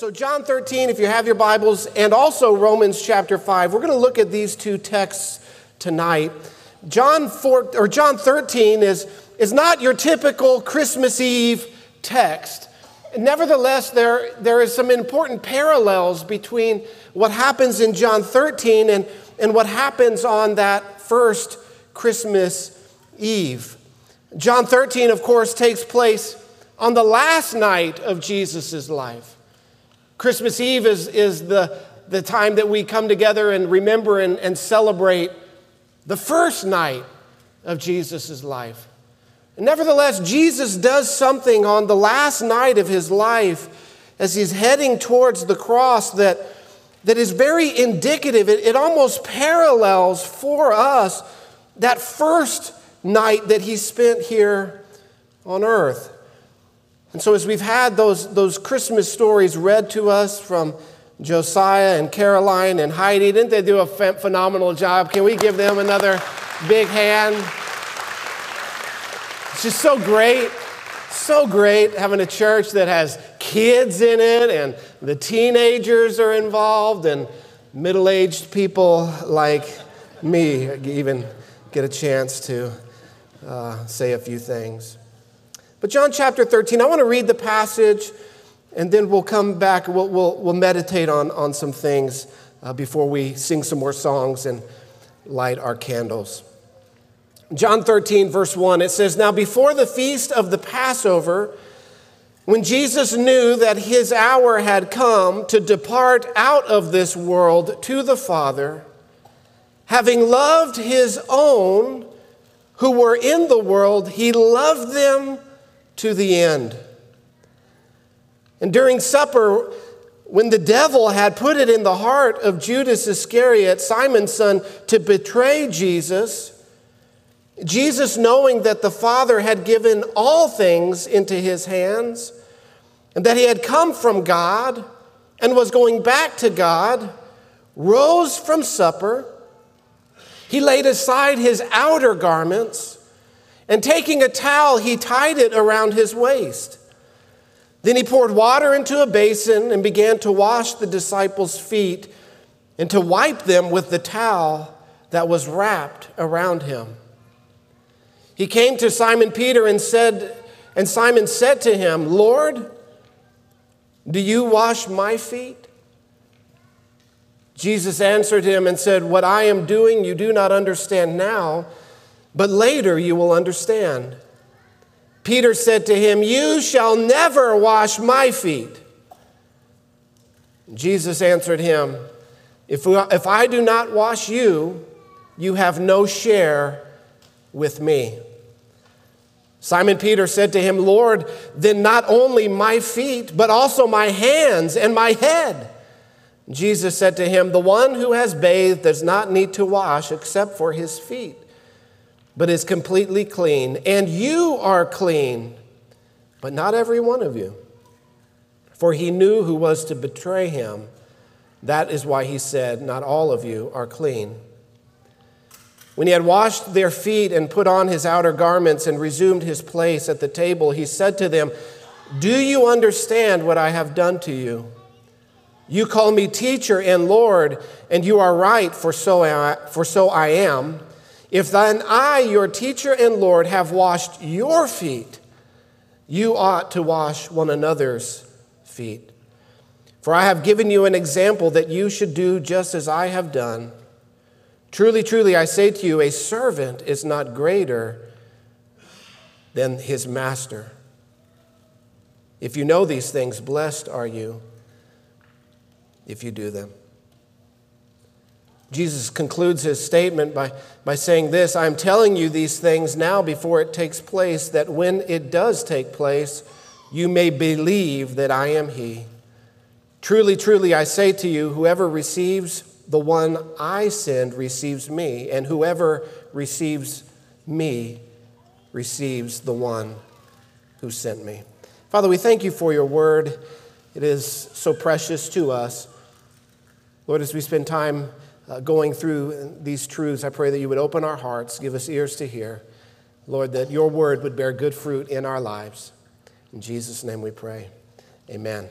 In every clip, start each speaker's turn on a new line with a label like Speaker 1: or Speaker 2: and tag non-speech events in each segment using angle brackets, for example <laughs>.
Speaker 1: So, John 13, if you have your Bibles, and also Romans chapter 5, we're going to look at these two texts tonight. John, 4, or John 13 is, is not your typical Christmas Eve text. Nevertheless, there, there is some important parallels between what happens in John 13 and, and what happens on that first Christmas Eve. John 13, of course, takes place on the last night of Jesus' life. Christmas Eve is, is the, the time that we come together and remember and, and celebrate the first night of Jesus' life. Nevertheless, Jesus does something on the last night of his life as he's heading towards the cross that, that is very indicative. It, it almost parallels for us that first night that he spent here on earth. And so, as we've had those, those Christmas stories read to us from Josiah and Caroline and Heidi, didn't they do a phenomenal job? Can we give them another big hand? It's just so great, so great having a church that has kids in it and the teenagers are involved and middle aged people like me even get a chance to uh, say a few things. But John chapter 13, I want to read the passage and then we'll come back, we'll, we'll, we'll meditate on, on some things uh, before we sing some more songs and light our candles. John 13, verse 1, it says, Now before the feast of the Passover, when Jesus knew that his hour had come to depart out of this world to the Father, having loved his own who were in the world, he loved them to the end. And during supper, when the devil had put it in the heart of Judas Iscariot, Simon's son, to betray Jesus, Jesus, knowing that the Father had given all things into his hands, and that he had come from God and was going back to God, rose from supper. He laid aside his outer garments and taking a towel, he tied it around his waist. Then he poured water into a basin and began to wash the disciples' feet and to wipe them with the towel that was wrapped around him. He came to Simon Peter and said, and Simon said to him, Lord, do you wash my feet? Jesus answered him and said, What I am doing you do not understand now but later you will understand. Peter said to him, You shall never wash my feet. Jesus answered him, if, if I do not wash you, you have no share with me. Simon Peter said to him, Lord, then not only my feet, but also my hands and my head. Jesus said to him, The one who has bathed does not need to wash except for his feet but is completely clean. And you are clean, but not every one of you. For he knew who was to betray him. That is why he said, Not all of you are clean. When he had washed their feet and put on his outer garments and resumed his place at the table, he said to them, Do you understand what I have done to you? You call me teacher and Lord, and you are right, for so I, for so I am. If then I, your teacher and Lord, have washed your feet, you ought to wash one another's feet. For I have given you an example that you should do just as I have done. Truly, truly, I say to you, a servant is not greater than his master. If you know these things, blessed are you if you do them. Jesus concludes his statement by, by saying this I am telling you these things now before it takes place, that when it does take place, you may believe that I am he. Truly, truly, I say to you, whoever receives the one I send receives me, and whoever receives me receives the one who sent me. Father, we thank you for your word. It is so precious to us. Lord, as we spend time uh, going through these truths, I pray that you would open our hearts, give us ears to hear. Lord, that your word would bear good fruit in our lives. In Jesus' name we pray. Amen.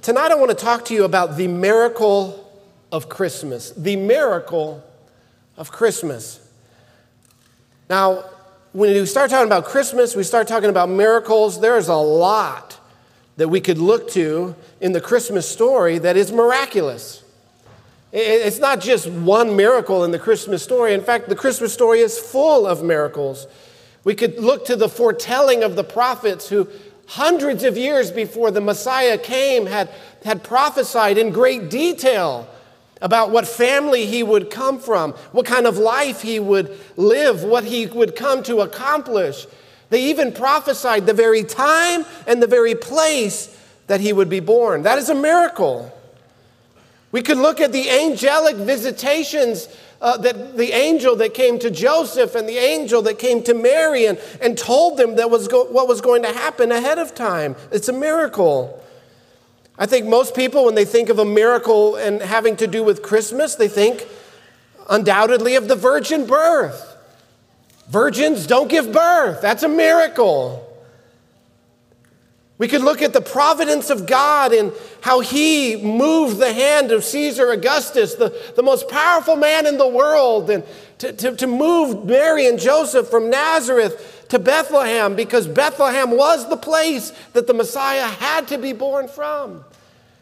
Speaker 1: Tonight, I want to talk to you about the miracle of Christmas. The miracle of Christmas. Now, when we start talking about Christmas, we start talking about miracles. There's a lot that we could look to in the Christmas story that is miraculous. It's not just one miracle in the Christmas story. In fact, the Christmas story is full of miracles. We could look to the foretelling of the prophets who, hundreds of years before the Messiah came, had, had prophesied in great detail about what family he would come from, what kind of life he would live, what he would come to accomplish. They even prophesied the very time and the very place that he would be born. That is a miracle. We could look at the angelic visitations uh, that the angel that came to Joseph and the angel that came to Mary and, and told them that was go- what was going to happen ahead of time. It's a miracle. I think most people, when they think of a miracle and having to do with Christmas, they think undoubtedly of the virgin birth. Virgins don't give birth. That's a miracle. We could look at the providence of God and how He moved the hand of Caesar Augustus, the, the most powerful man in the world, and to, to, to move Mary and Joseph from Nazareth to Bethlehem because Bethlehem was the place that the Messiah had to be born from.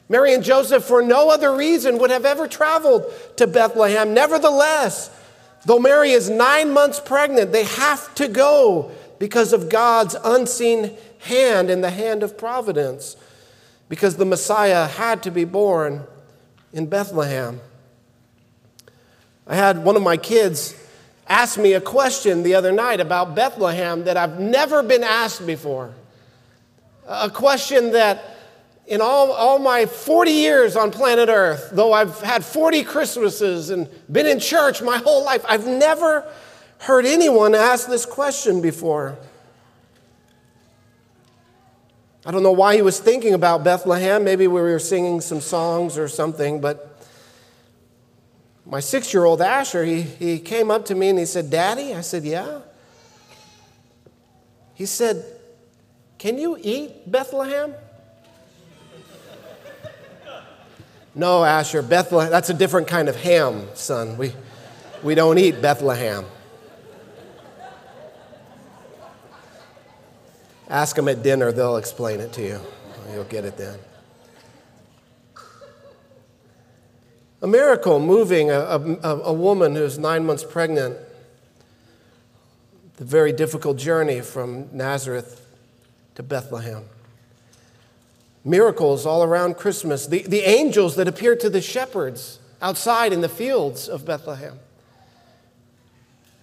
Speaker 1: Mary and Joseph, for no other reason, would have ever traveled to Bethlehem. Nevertheless, though Mary is nine months pregnant, they have to go because of God's unseen hand in the hand of providence because the Messiah had to be born in Bethlehem. I had one of my kids ask me a question the other night about Bethlehem that I've never been asked before. A question that in all, all my 40 years on planet Earth, though I've had 40 Christmases and been in church my whole life, I've never heard anyone ask this question before. I don't know why he was thinking about Bethlehem. Maybe we were singing some songs or something, but my six year old Asher, he, he came up to me and he said, Daddy? I said, Yeah. He said, Can you eat Bethlehem? <laughs> no, Asher, Bethlehem, that's a different kind of ham, son. We, we don't eat Bethlehem. Ask them at dinner, they'll explain it to you. You'll get it then. A miracle moving a, a, a woman who's nine months pregnant, the very difficult journey from Nazareth to Bethlehem. Miracles all around Christmas. The, the angels that appeared to the shepherds outside in the fields of Bethlehem.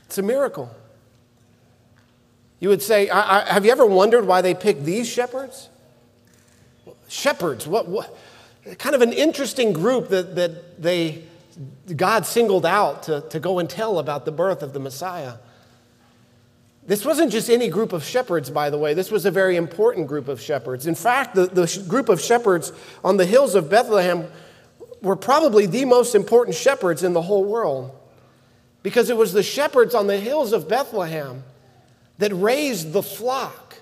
Speaker 1: It's a miracle. You would say, I, I, Have you ever wondered why they picked these shepherds? Shepherds, what, what? Kind of an interesting group that, that they, God singled out to, to go and tell about the birth of the Messiah. This wasn't just any group of shepherds, by the way. This was a very important group of shepherds. In fact, the, the group of shepherds on the hills of Bethlehem were probably the most important shepherds in the whole world because it was the shepherds on the hills of Bethlehem that raised the flock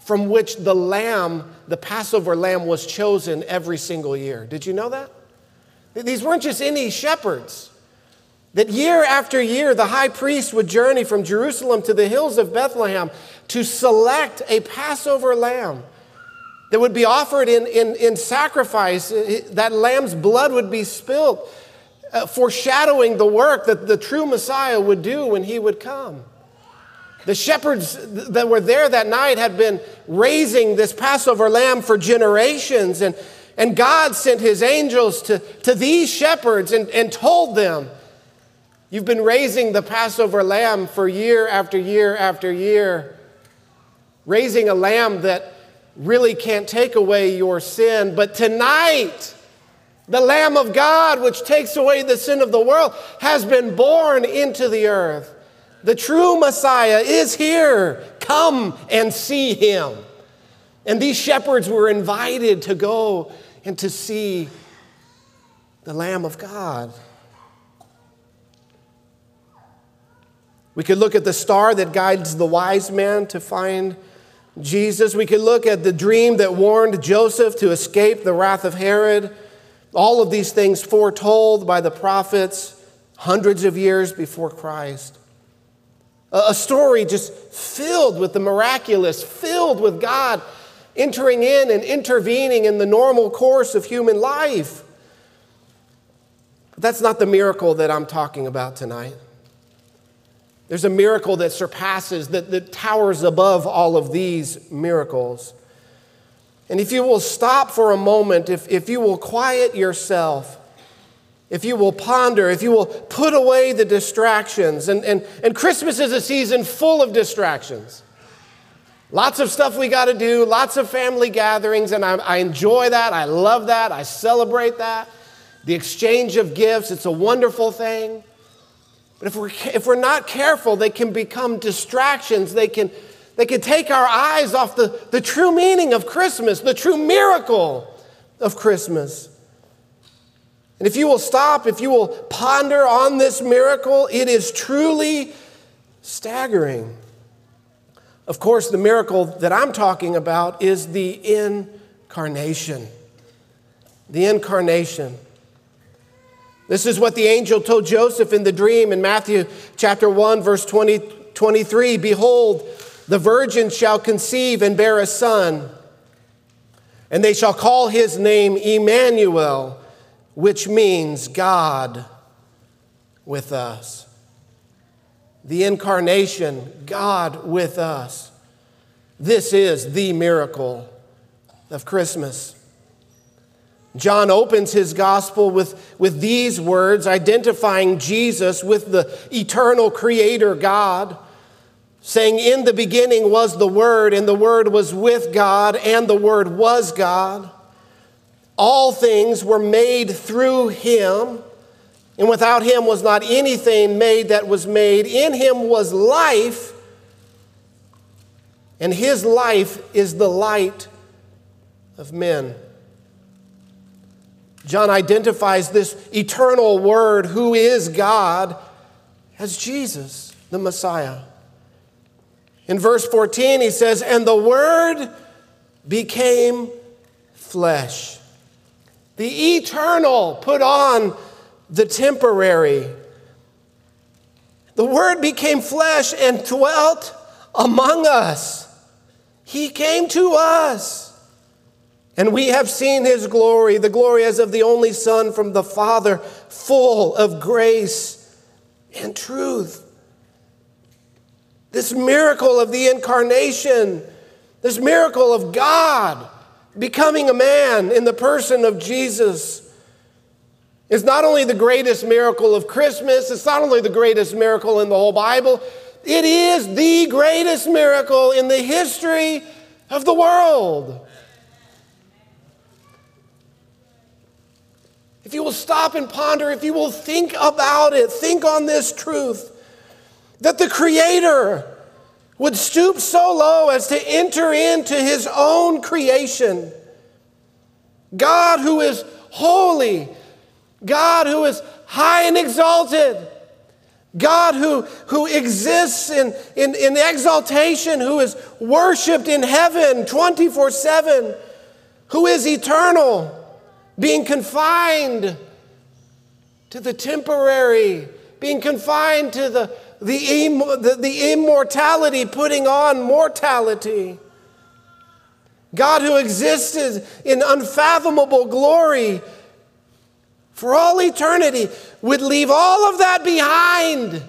Speaker 1: from which the lamb, the Passover lamb, was chosen every single year. Did you know that? These weren't just any shepherds. That year after year, the high priest would journey from Jerusalem to the hills of Bethlehem to select a Passover lamb that would be offered in, in, in sacrifice. That lamb's blood would be spilled, uh, foreshadowing the work that the true Messiah would do when he would come. The shepherds that were there that night had been raising this Passover lamb for generations, and, and God sent his angels to, to these shepherds and, and told them, You've been raising the Passover lamb for year after year after year, raising a lamb that really can't take away your sin, but tonight, the Lamb of God, which takes away the sin of the world, has been born into the earth. The true Messiah is here. Come and see him. And these shepherds were invited to go and to see the Lamb of God. We could look at the star that guides the wise man to find Jesus. We could look at the dream that warned Joseph to escape the wrath of Herod. All of these things foretold by the prophets hundreds of years before Christ. A story just filled with the miraculous, filled with God entering in and intervening in the normal course of human life. But that's not the miracle that I'm talking about tonight. There's a miracle that surpasses, that, that towers above all of these miracles. And if you will stop for a moment, if, if you will quiet yourself, if you will ponder, if you will put away the distractions, and, and, and Christmas is a season full of distractions. Lots of stuff we got to do, lots of family gatherings, and I, I enjoy that. I love that. I celebrate that. The exchange of gifts, it's a wonderful thing. But if we're, if we're not careful, they can become distractions. They can, they can take our eyes off the, the true meaning of Christmas, the true miracle of Christmas. And if you will stop, if you will ponder on this miracle, it is truly staggering. Of course, the miracle that I'm talking about is the incarnation. The incarnation. This is what the angel told Joseph in the dream in Matthew chapter 1, verse 20, 23. Behold, the virgin shall conceive and bear a son, and they shall call his name Emmanuel, which means God with us. The incarnation, God with us. This is the miracle of Christmas. John opens his gospel with, with these words, identifying Jesus with the eternal creator God, saying, In the beginning was the Word, and the Word was with God, and the Word was God. All things were made through him, and without him was not anything made that was made. In him was life, and his life is the light of men. John identifies this eternal word, who is God, as Jesus, the Messiah. In verse 14, he says, And the word became flesh. The eternal put on the temporary. The word became flesh and dwelt among us. He came to us. And we have seen his glory, the glory as of the only Son from the Father, full of grace and truth. This miracle of the incarnation, this miracle of God becoming a man in the person of Jesus, is not only the greatest miracle of Christmas, it's not only the greatest miracle in the whole Bible, it is the greatest miracle in the history of the world. If you will stop and ponder, if you will think about it, think on this truth that the Creator would stoop so low as to enter into His own creation. God who is holy, God who is high and exalted, God who, who exists in, in, in exaltation, who is worshiped in heaven 24 7, who is eternal being confined to the temporary, being confined to the, the, the, the immortality, putting on mortality. God, who existed in unfathomable glory for all eternity, would leave all of that behind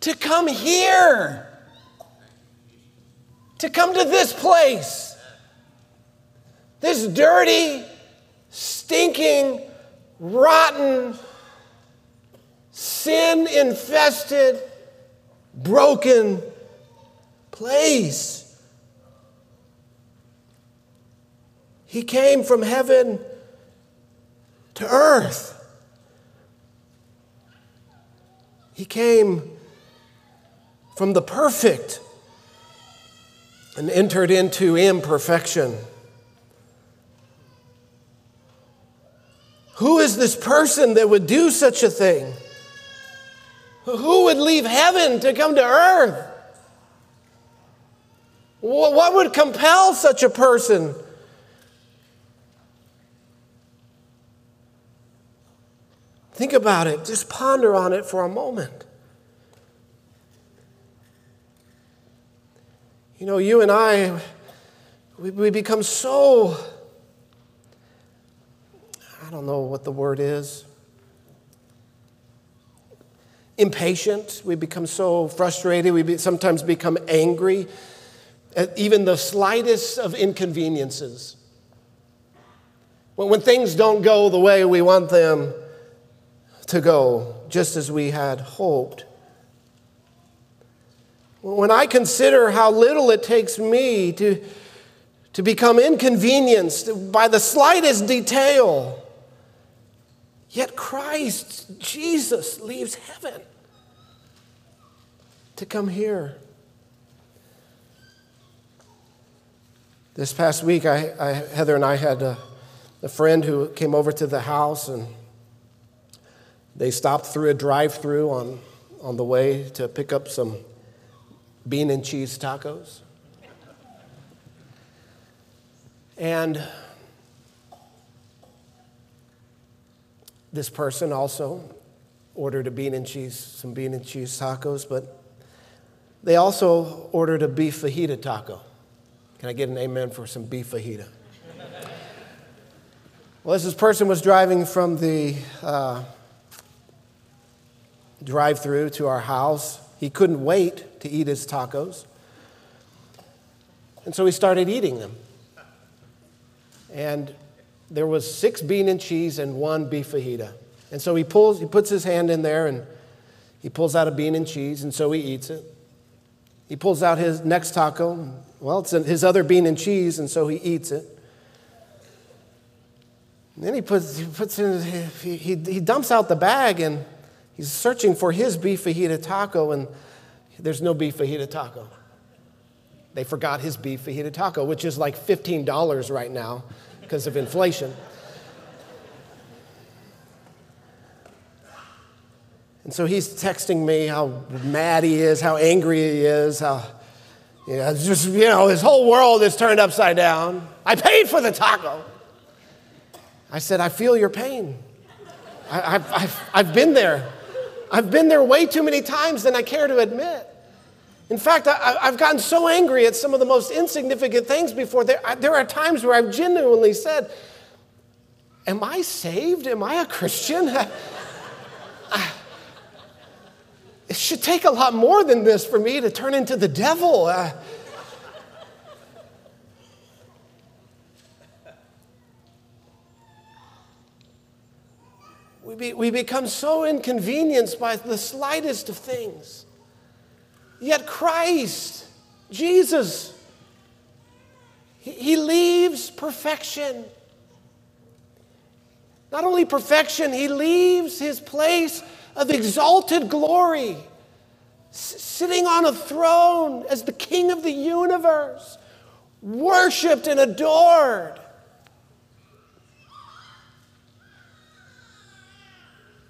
Speaker 1: to come here, to come to this place this dirty, stinking, rotten, sin infested, broken place. He came from heaven to earth. He came from the perfect and entered into imperfection. Who is this person that would do such a thing? Who would leave heaven to come to earth? What would compel such a person? Think about it. Just ponder on it for a moment. You know, you and I, we, we become so, I don't know what the word is, impatient. We become so frustrated. We be, sometimes become angry at even the slightest of inconveniences. When, when things don't go the way we want them to go, just as we had hoped. When I consider how little it takes me to, to become inconvenienced by the slightest detail, yet Christ, Jesus, leaves heaven to come here. This past week, I, I, Heather and I had a, a friend who came over to the house, and they stopped through a drive through on, on the way to pick up some bean and cheese tacos. And this person also ordered a bean and cheese, some bean and cheese tacos, but they also ordered a beef fajita taco. Can I get an amen for some beef fajita? well, as this person was driving from the uh, drive through to our house, he couldn't wait to eat his tacos. And so he started eating them. And there was six bean and cheese and one beef fajita. And so he pulls, he puts his hand in there and he pulls out a bean and cheese, and so he eats it. He pulls out his next taco. Well, it's his other bean and cheese, and so he eats it. And then he puts, he puts in, he, he, he dumps out the bag and He's searching for his beef fajita taco, and there's no beef fajita taco. They forgot his beef fajita taco, which is like $15 right now because of inflation. And so he's texting me how mad he is, how angry he is, how, you know, just, you know, his whole world is turned upside down. I paid for the taco. I said, I feel your pain. I, have I've, I've been there. I've been there way too many times than I care to admit. In fact, I, have gotten so angry at some of the most insignificant things before. There, I, there are times where I've genuinely said, Am I saved? Am I a Christian? <laughs> I, it should take a lot more than this for me to turn into the devil. We, be, we become so inconvenienced by the slightest of things. Yet Christ, Jesus, he, leaves perfection. Not only perfection, he leaves his place of exalted glory, s- sitting on a throne as the king of the universe, worshiped and adored.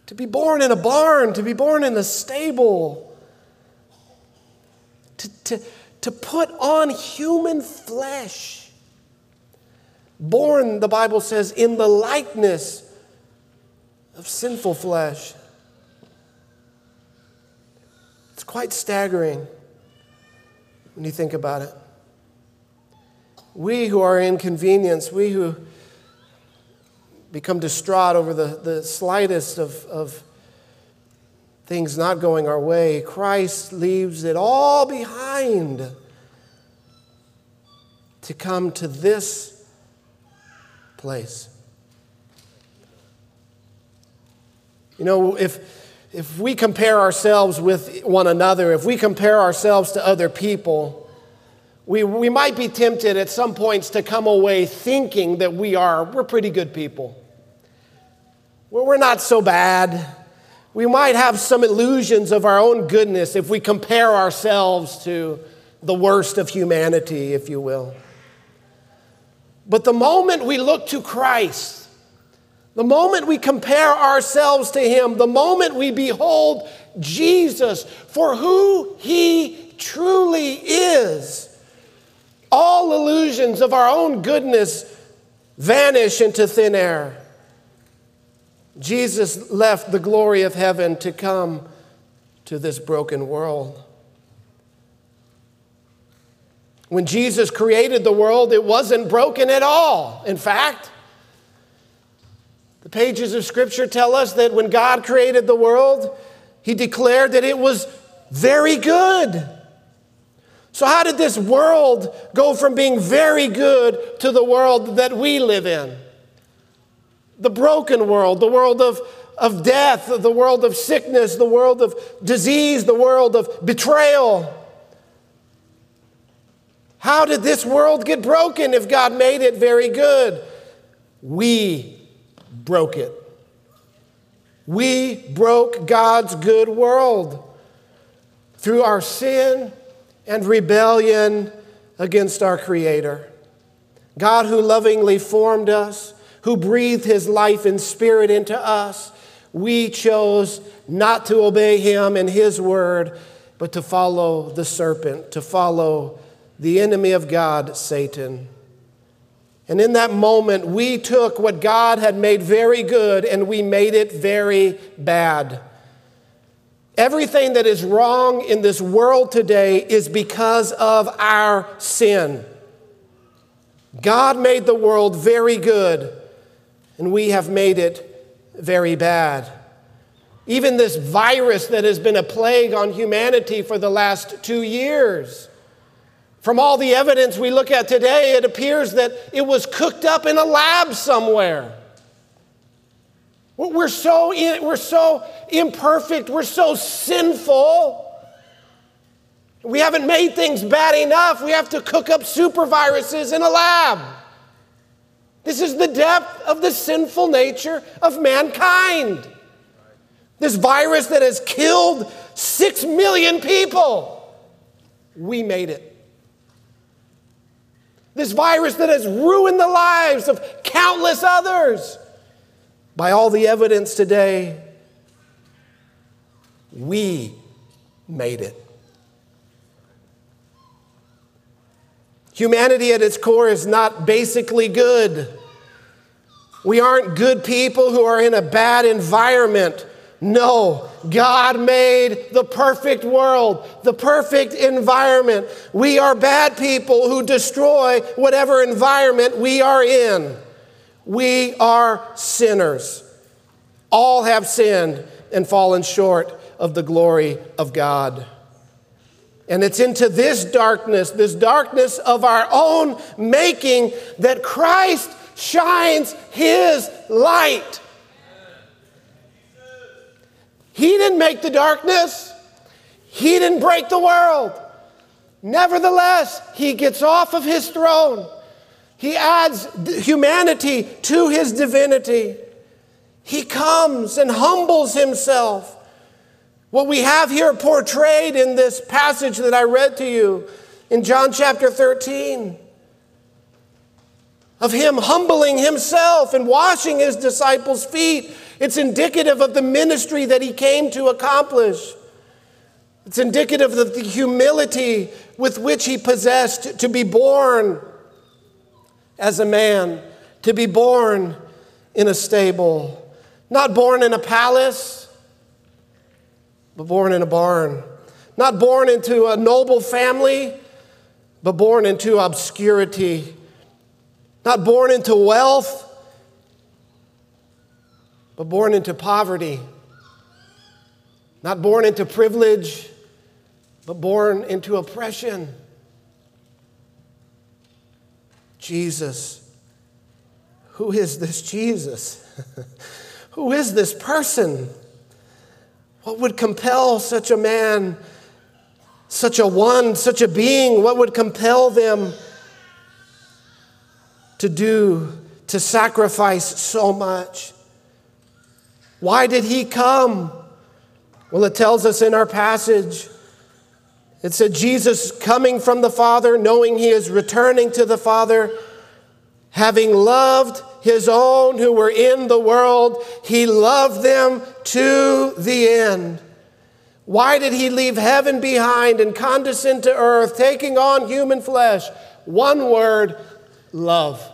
Speaker 1: to be born in a barn, to be born in a stable, to, to, to put on human flesh. Born, the Bible says, in the likeness of sinful flesh. It's quite staggering when you think about it. We who are inconvenienced, we who become distraught over the, the slightest of, of things not going our way, Christ leaves it all behind to come to this place. You know, if, if we compare ourselves with one another, if we compare ourselves to other people, we, we might be tempted at some points to come away thinking that we are, we're pretty good people. Well, we're not so bad. We might have some illusions of our own goodness if we compare ourselves to the worst of humanity, if you will. But the moment we look to Christ, the moment we compare ourselves to Him, the moment we behold Jesus for who He truly is, All illusions of our own goodness vanish into thin air. Jesus left the glory of heaven to come to this broken world. When Jesus created the world, it wasn't broken at all. In fact, the pages of Scripture tell us that when God created the world, He declared that it was very good. So, how did this world go from being very good to the world that we live in? The broken world, the world of, of death, the world of sickness, the world of disease, the world of betrayal. How did this world get broken if God made it very good? We broke it. We broke God's good world through our sin and rebellion against our Creator. God, who lovingly formed us, who breathed His life and spirit into us, we chose not to obey Him and His word, but to follow the serpent, to follow the enemy of God, Satan. And in that moment, we took what God had made very good and we made it very bad. Everything that is wrong in this world today is because of our sin. God made the world very good, and we have made it very bad. Even this virus that has been a plague on humanity for the last two years from all the evidence we look at today, it appears that it was cooked up in a lab somewhere. We're so, we're so imperfect, we're so sinful. We haven't made things bad enough. We have to cook up super viruses in a lab. This is the depth of the sinful nature of mankind. This virus that has killed six million people, we made it. This virus that has ruined the lives of countless others. By all the evidence today, we made it. Humanity at its core is not basically good. We aren't good people who are in a bad environment no, God made the perfect world, the perfect environment. We are bad people who destroy whatever environment we are in. We are sinners. All have sinned and fallen short of the glory of God. And it's into this darkness, this darkness of our own making, that Christ shines his light. He didn't make the darkness, He didn't break the world. Nevertheless, He gets off of His throne. He adds humanity to His divinity. He comes and humbles Himself. What we have here portrayed in this passage that I read to you in John chapter 13 of him humbling himself and washing his disciples' feet it's indicative of the ministry that he came to accomplish. It's indicative of the humility with which he possessed to be born as a man, to be born in a stable, not born in a palace, but born in a barn, not born into a noble family, but born into obscurity, not born into wealth but born into poverty. Not born into privilege, but born into oppression. Jesus. Who is this Jesus? <laughs> Who is this person? What would compel such a man, such a one, such a being? What would compel them to do, to sacrifice so much? Why did he come? Well, it tells us in our passage. It said, Jesus coming from the Father, knowing he is returning to the Father, having loved his own who were in the world, he loved them to the end. Why did he leave heaven behind and condescend to earth, taking on human flesh? one word love.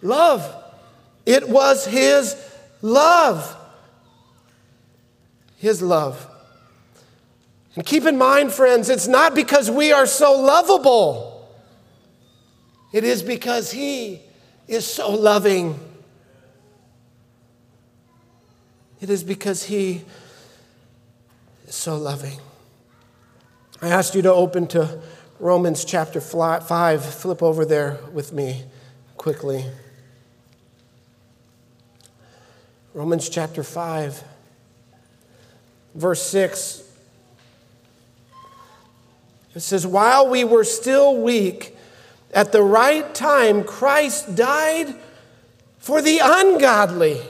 Speaker 1: Love. It was His love. His love. And keep in mind, friends, it's not because we are so lovable, it is because He is so loving. It is because He is so loving. I asked you to open to Romans chapter 5. Flip over there with me quickly. Romans chapter 5, verse 6. It says, While we were still weak, at the right time, Christ died for the ungodly.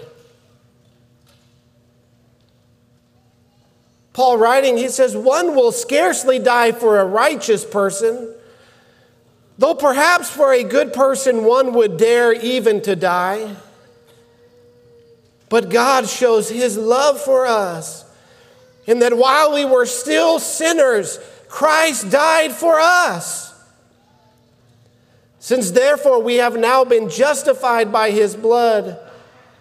Speaker 1: Paul writing, he says, One will scarcely die for a righteous person, though perhaps for a good person one would dare even to die. But God shows his love for us in that while we were still sinners, Christ died for us. Since therefore we have now been justified by his blood,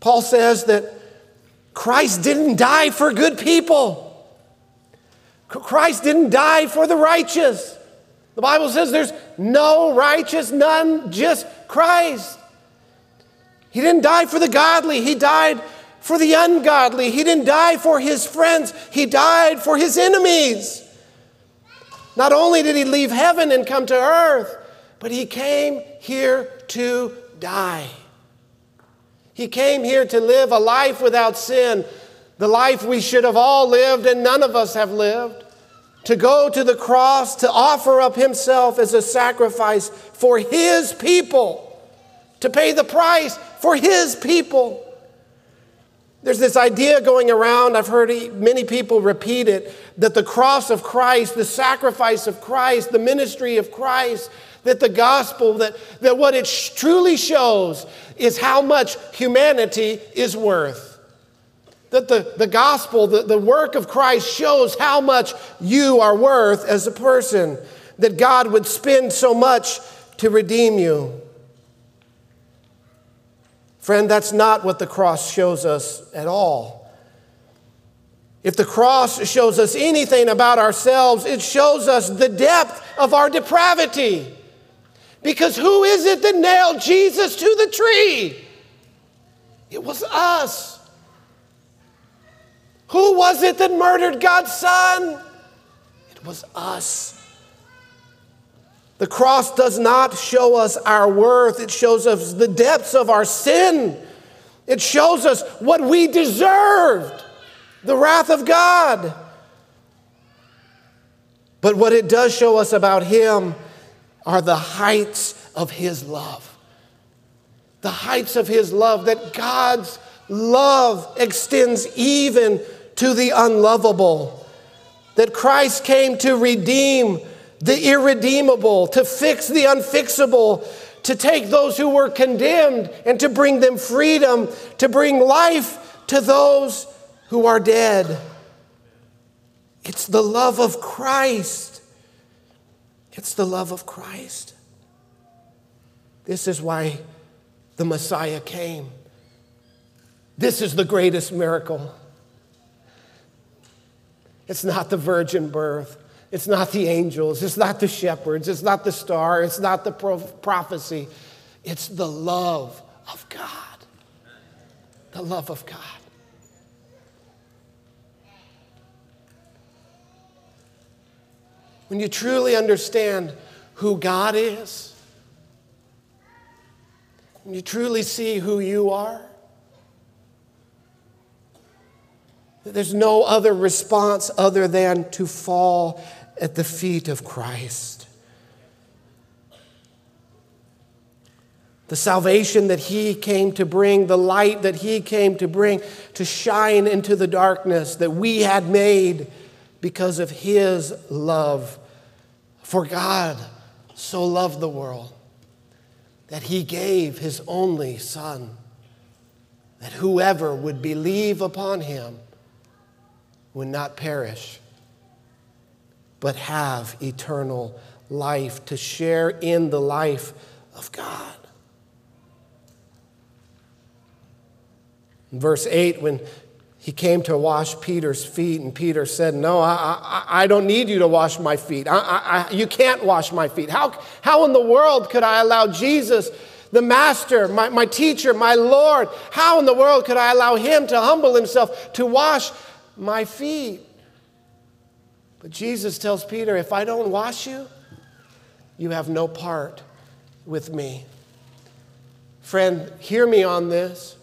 Speaker 1: Paul says that Christ didn't die for good people. Christ didn't die for the righteous. The Bible says there's no righteous, none, just Christ. He didn't die for the godly, He died for the ungodly. He didn't die for His friends, He died for His enemies. Not only did He leave heaven and come to earth, but He came here to die. He came here to live a life without sin, the life we should have all lived and none of us have lived. To go to the cross, to offer up Himself as a sacrifice for His people, to pay the price for His people. There's this idea going around, I've heard many people repeat it, that the cross of Christ, the sacrifice of Christ, the ministry of Christ, that the gospel, that, that what it truly shows is how much humanity is worth. That the, the gospel, the, the work of Christ shows how much you are worth as a person. That God would spend so much to redeem you. Friend, that's not what the cross shows us at all. If the cross shows us anything about ourselves, it shows us the depth of our depravity. Because who is it that nailed Jesus to the tree? It was us. Who was it that murdered God's Son? It was us. The cross does not show us our worth, it shows us the depths of our sin. It shows us what we deserved the wrath of God. But what it does show us about Him are the heights of His love. The heights of His love, that God's love extends even to the unlovable. That Christ came to redeem the irredeemable, to fix the unfixable, to take those who were condemned and to bring them freedom, to bring life to those who are dead. It's the love of Christ it's the love of Christ. This is why the Messiah came. This is the greatest miracle. It's not the virgin birth. It's not the angels. It's not the shepherds. It's not the star. It's not the prophecy. It's the love of God. The love of God. When you truly understand who God is, when you truly see who you are, There's no other response other than to fall at the feet of Christ. The salvation that He came to bring, the light that He came to bring, to shine into the darkness that we had made because of His love. For God so loved the world that He gave His only Son, that whoever would believe upon Him would not perish, but have eternal life, to share in the life of God. Verse 8, when he came to wash Peter's feet, and Peter said, No, I, I, I don't need you to wash my feet. I, I, you can't wash my feet. How, how in the world could I allow Jesus, the Master, my, my teacher, my Lord, how in the world could I allow him to humble himself to wash my feet? But Jesus tells Peter, If I don't wash you, you have no part with me. Friend, hear me on this.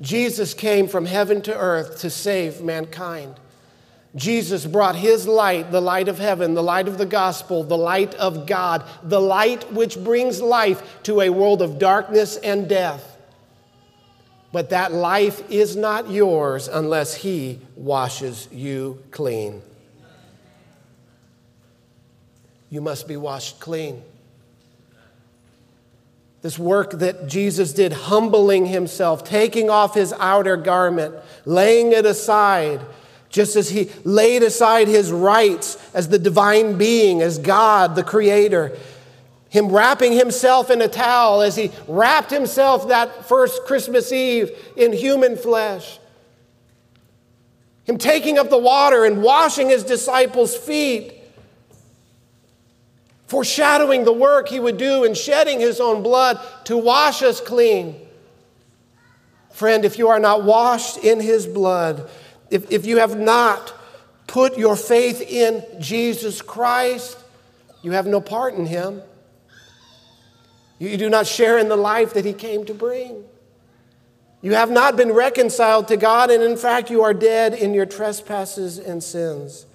Speaker 1: Jesus came from heaven to earth to save mankind. Jesus brought his light, the light of heaven, the light of the gospel, the light of God, the light which brings life to a world of darkness and death. But that life is not yours unless he washes you clean. You must be washed clean. This work that Jesus did, humbling himself, taking off his outer garment, laying it aside, just as he laid aside his rights as the divine being, as God, the creator. Him wrapping himself in a towel as he wrapped himself that first Christmas Eve in human flesh. Him taking up the water and washing his disciples' feet foreshadowing the work he would do and shedding his own blood to wash us clean. Friend, if you are not washed in his blood, if, if you have not put your faith in Jesus Christ, you have no part in him. You do not share in the life that he came to bring. You have not been reconciled to God, and in fact, you are dead in your trespasses and sins.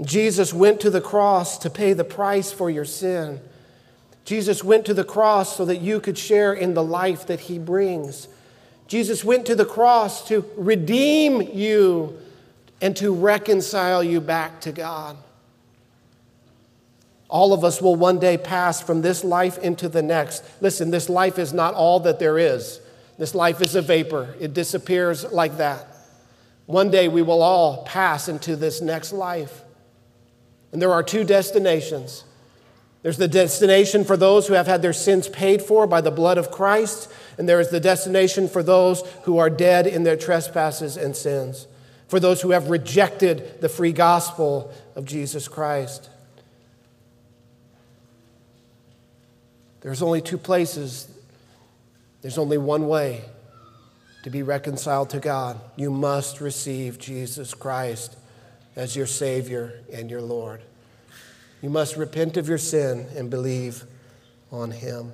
Speaker 1: Jesus went to the cross to pay the price for your sin. Jesus went to the cross so that you could share in the life that he brings. Jesus went to the cross to redeem you and to reconcile you back to God. All of us will one day pass from this life into the next. Listen, this life is not all that there is. This life is a vapor, it disappears like that. One day we will all pass into this next life. And there are two destinations. There's the destination for those who have had their sins paid for by the blood of Christ, and there is the destination for those who are dead in their trespasses and sins, for those who have rejected the free gospel of Jesus Christ. There's only two places, there's only one way to be reconciled to God. You must receive Jesus Christ as your Savior and your Lord. You must repent of your sin and believe on Him.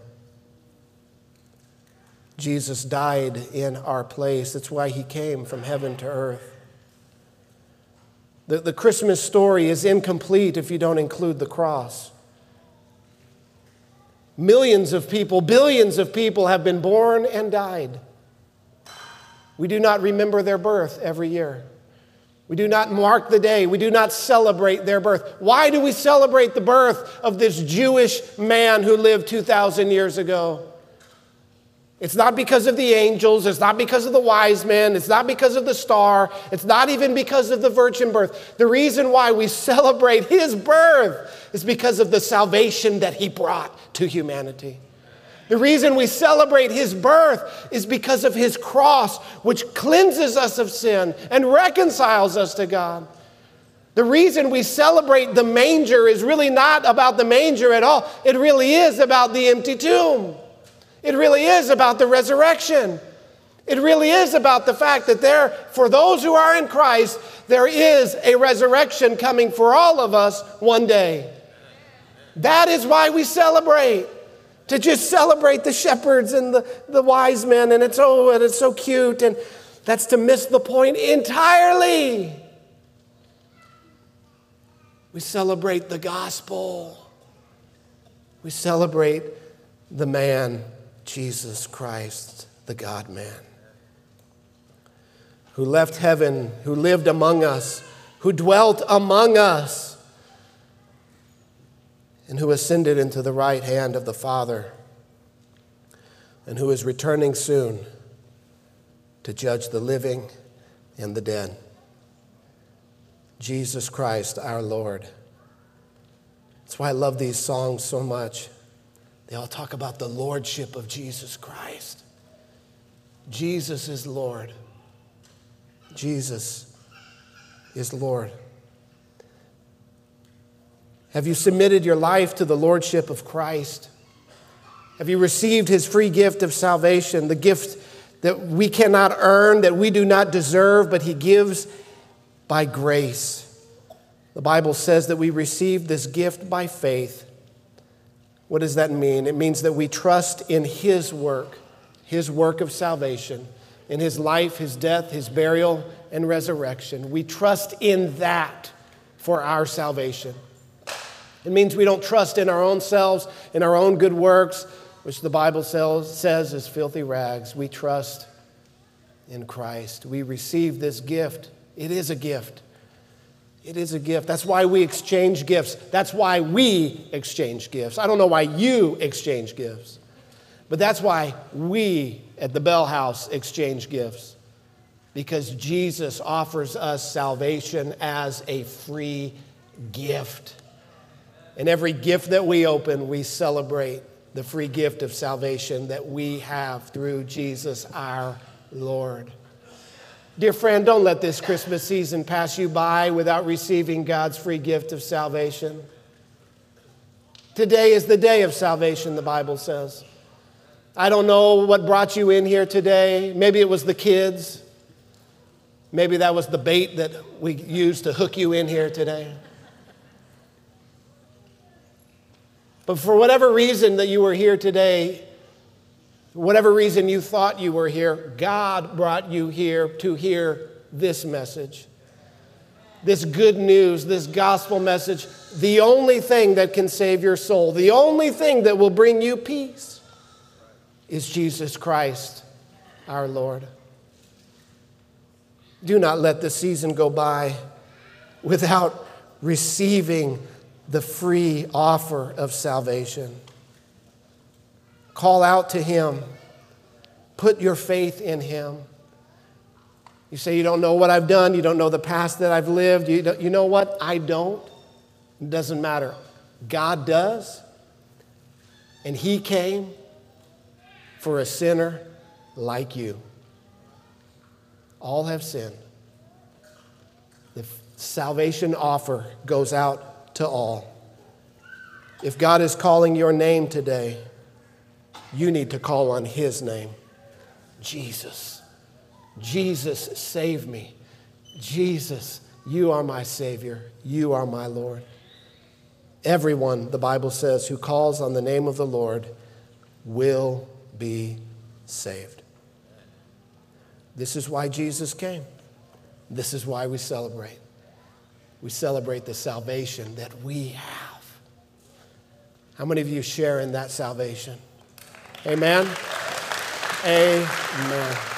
Speaker 1: Jesus died in our place. That's why He came from heaven to earth. The, the Christmas story is incomplete if you don't include the cross. Millions of people, billions of people have been born and died. We do not remember their birth every year. We do not mark the day. We do not celebrate their birth. Why do we celebrate the birth of this Jewish man who lived 2,000 years ago? It's not because of the angels. It's not because of the wise men. It's not because of the star. It's not even because of the virgin birth. The reason why we <laughs> celebrate his birth is because of the salvation that he brought to humanity. The reason we celebrate his birth is because of his cross, which cleanses us of sin and reconciles us to God. The reason we celebrate the manger is really not about the manger at all. It really is about the empty tomb. It really is about the resurrection. It really is about the fact that there, for those who are in Christ, there is a resurrection coming for all of us one day. That is why we celebrate to just celebrate the shepherds and the, the wise men, and it's oh, and it's so cute. And That's to miss the point entirely. We celebrate the gospel. We celebrate the man, Jesus Christ, the God man, who left heaven, who lived among us, who dwelt among us, and who ascended into the right hand of the Father, and who is returning soon to judge the living and the dead. Jesus Christ, our Lord. That's why I love these songs so much. They all talk about the lordship of Jesus Christ. Jesus is Lord. Jesus is Lord. Have you submitted your life to the lordship of Christ? Have you received his free gift of salvation, the gift that we cannot earn, that we do not deserve, but he gives by grace? The Bible says that we receive this gift by faith. What does that mean? It means that we trust in His work, His work of salvation, in His life, His death, His burial, and resurrection. We trust in that for our salvation. It means we don't trust in our own selves, in our own good works, which the Bible says is filthy rags. We trust in Christ. We receive this gift. It is a gift. It is a gift. That's why we exchange gifts. That's why we exchange gifts. I don't know why you exchange gifts, but that's why we at the Bell House exchange gifts. Because Jesus offers us salvation as a free gift. And every gift that we open, we celebrate the free gift of salvation that we have through Jesus our Lord. Dear friend, don't let this Christmas season pass you by without receiving God's free gift of salvation. Today is the day of salvation, the Bible says. I don't know what brought you in here today. Maybe it was the kids. Maybe that was the bait that we used to hook you in here today. But for whatever reason that you were here today, whatever reason you thought you were here, God brought you here to hear this message. This good news, this gospel message, the only thing that can save your soul, the only thing that will bring you peace is Jesus Christ, our Lord. Do not let the season go by without receiving the free offer of salvation. Call out to Him. Put your faith in Him. You say, You don't know what I've done. You don't know the past that I've lived. You, you know what? I don't. It doesn't matter. God does. And He came for a sinner like you. All have sinned. The salvation offer goes out to all. If God is calling your name today, you need to call on his name Jesus. Jesus, save me. Jesus, you are my Savior. You are my Lord. Everyone, the Bible says, who calls on the name of the Lord will be saved. This is why Jesus came. This is why we celebrate. We celebrate the salvation that we have. How many of you share in that salvation? Amen. Amen.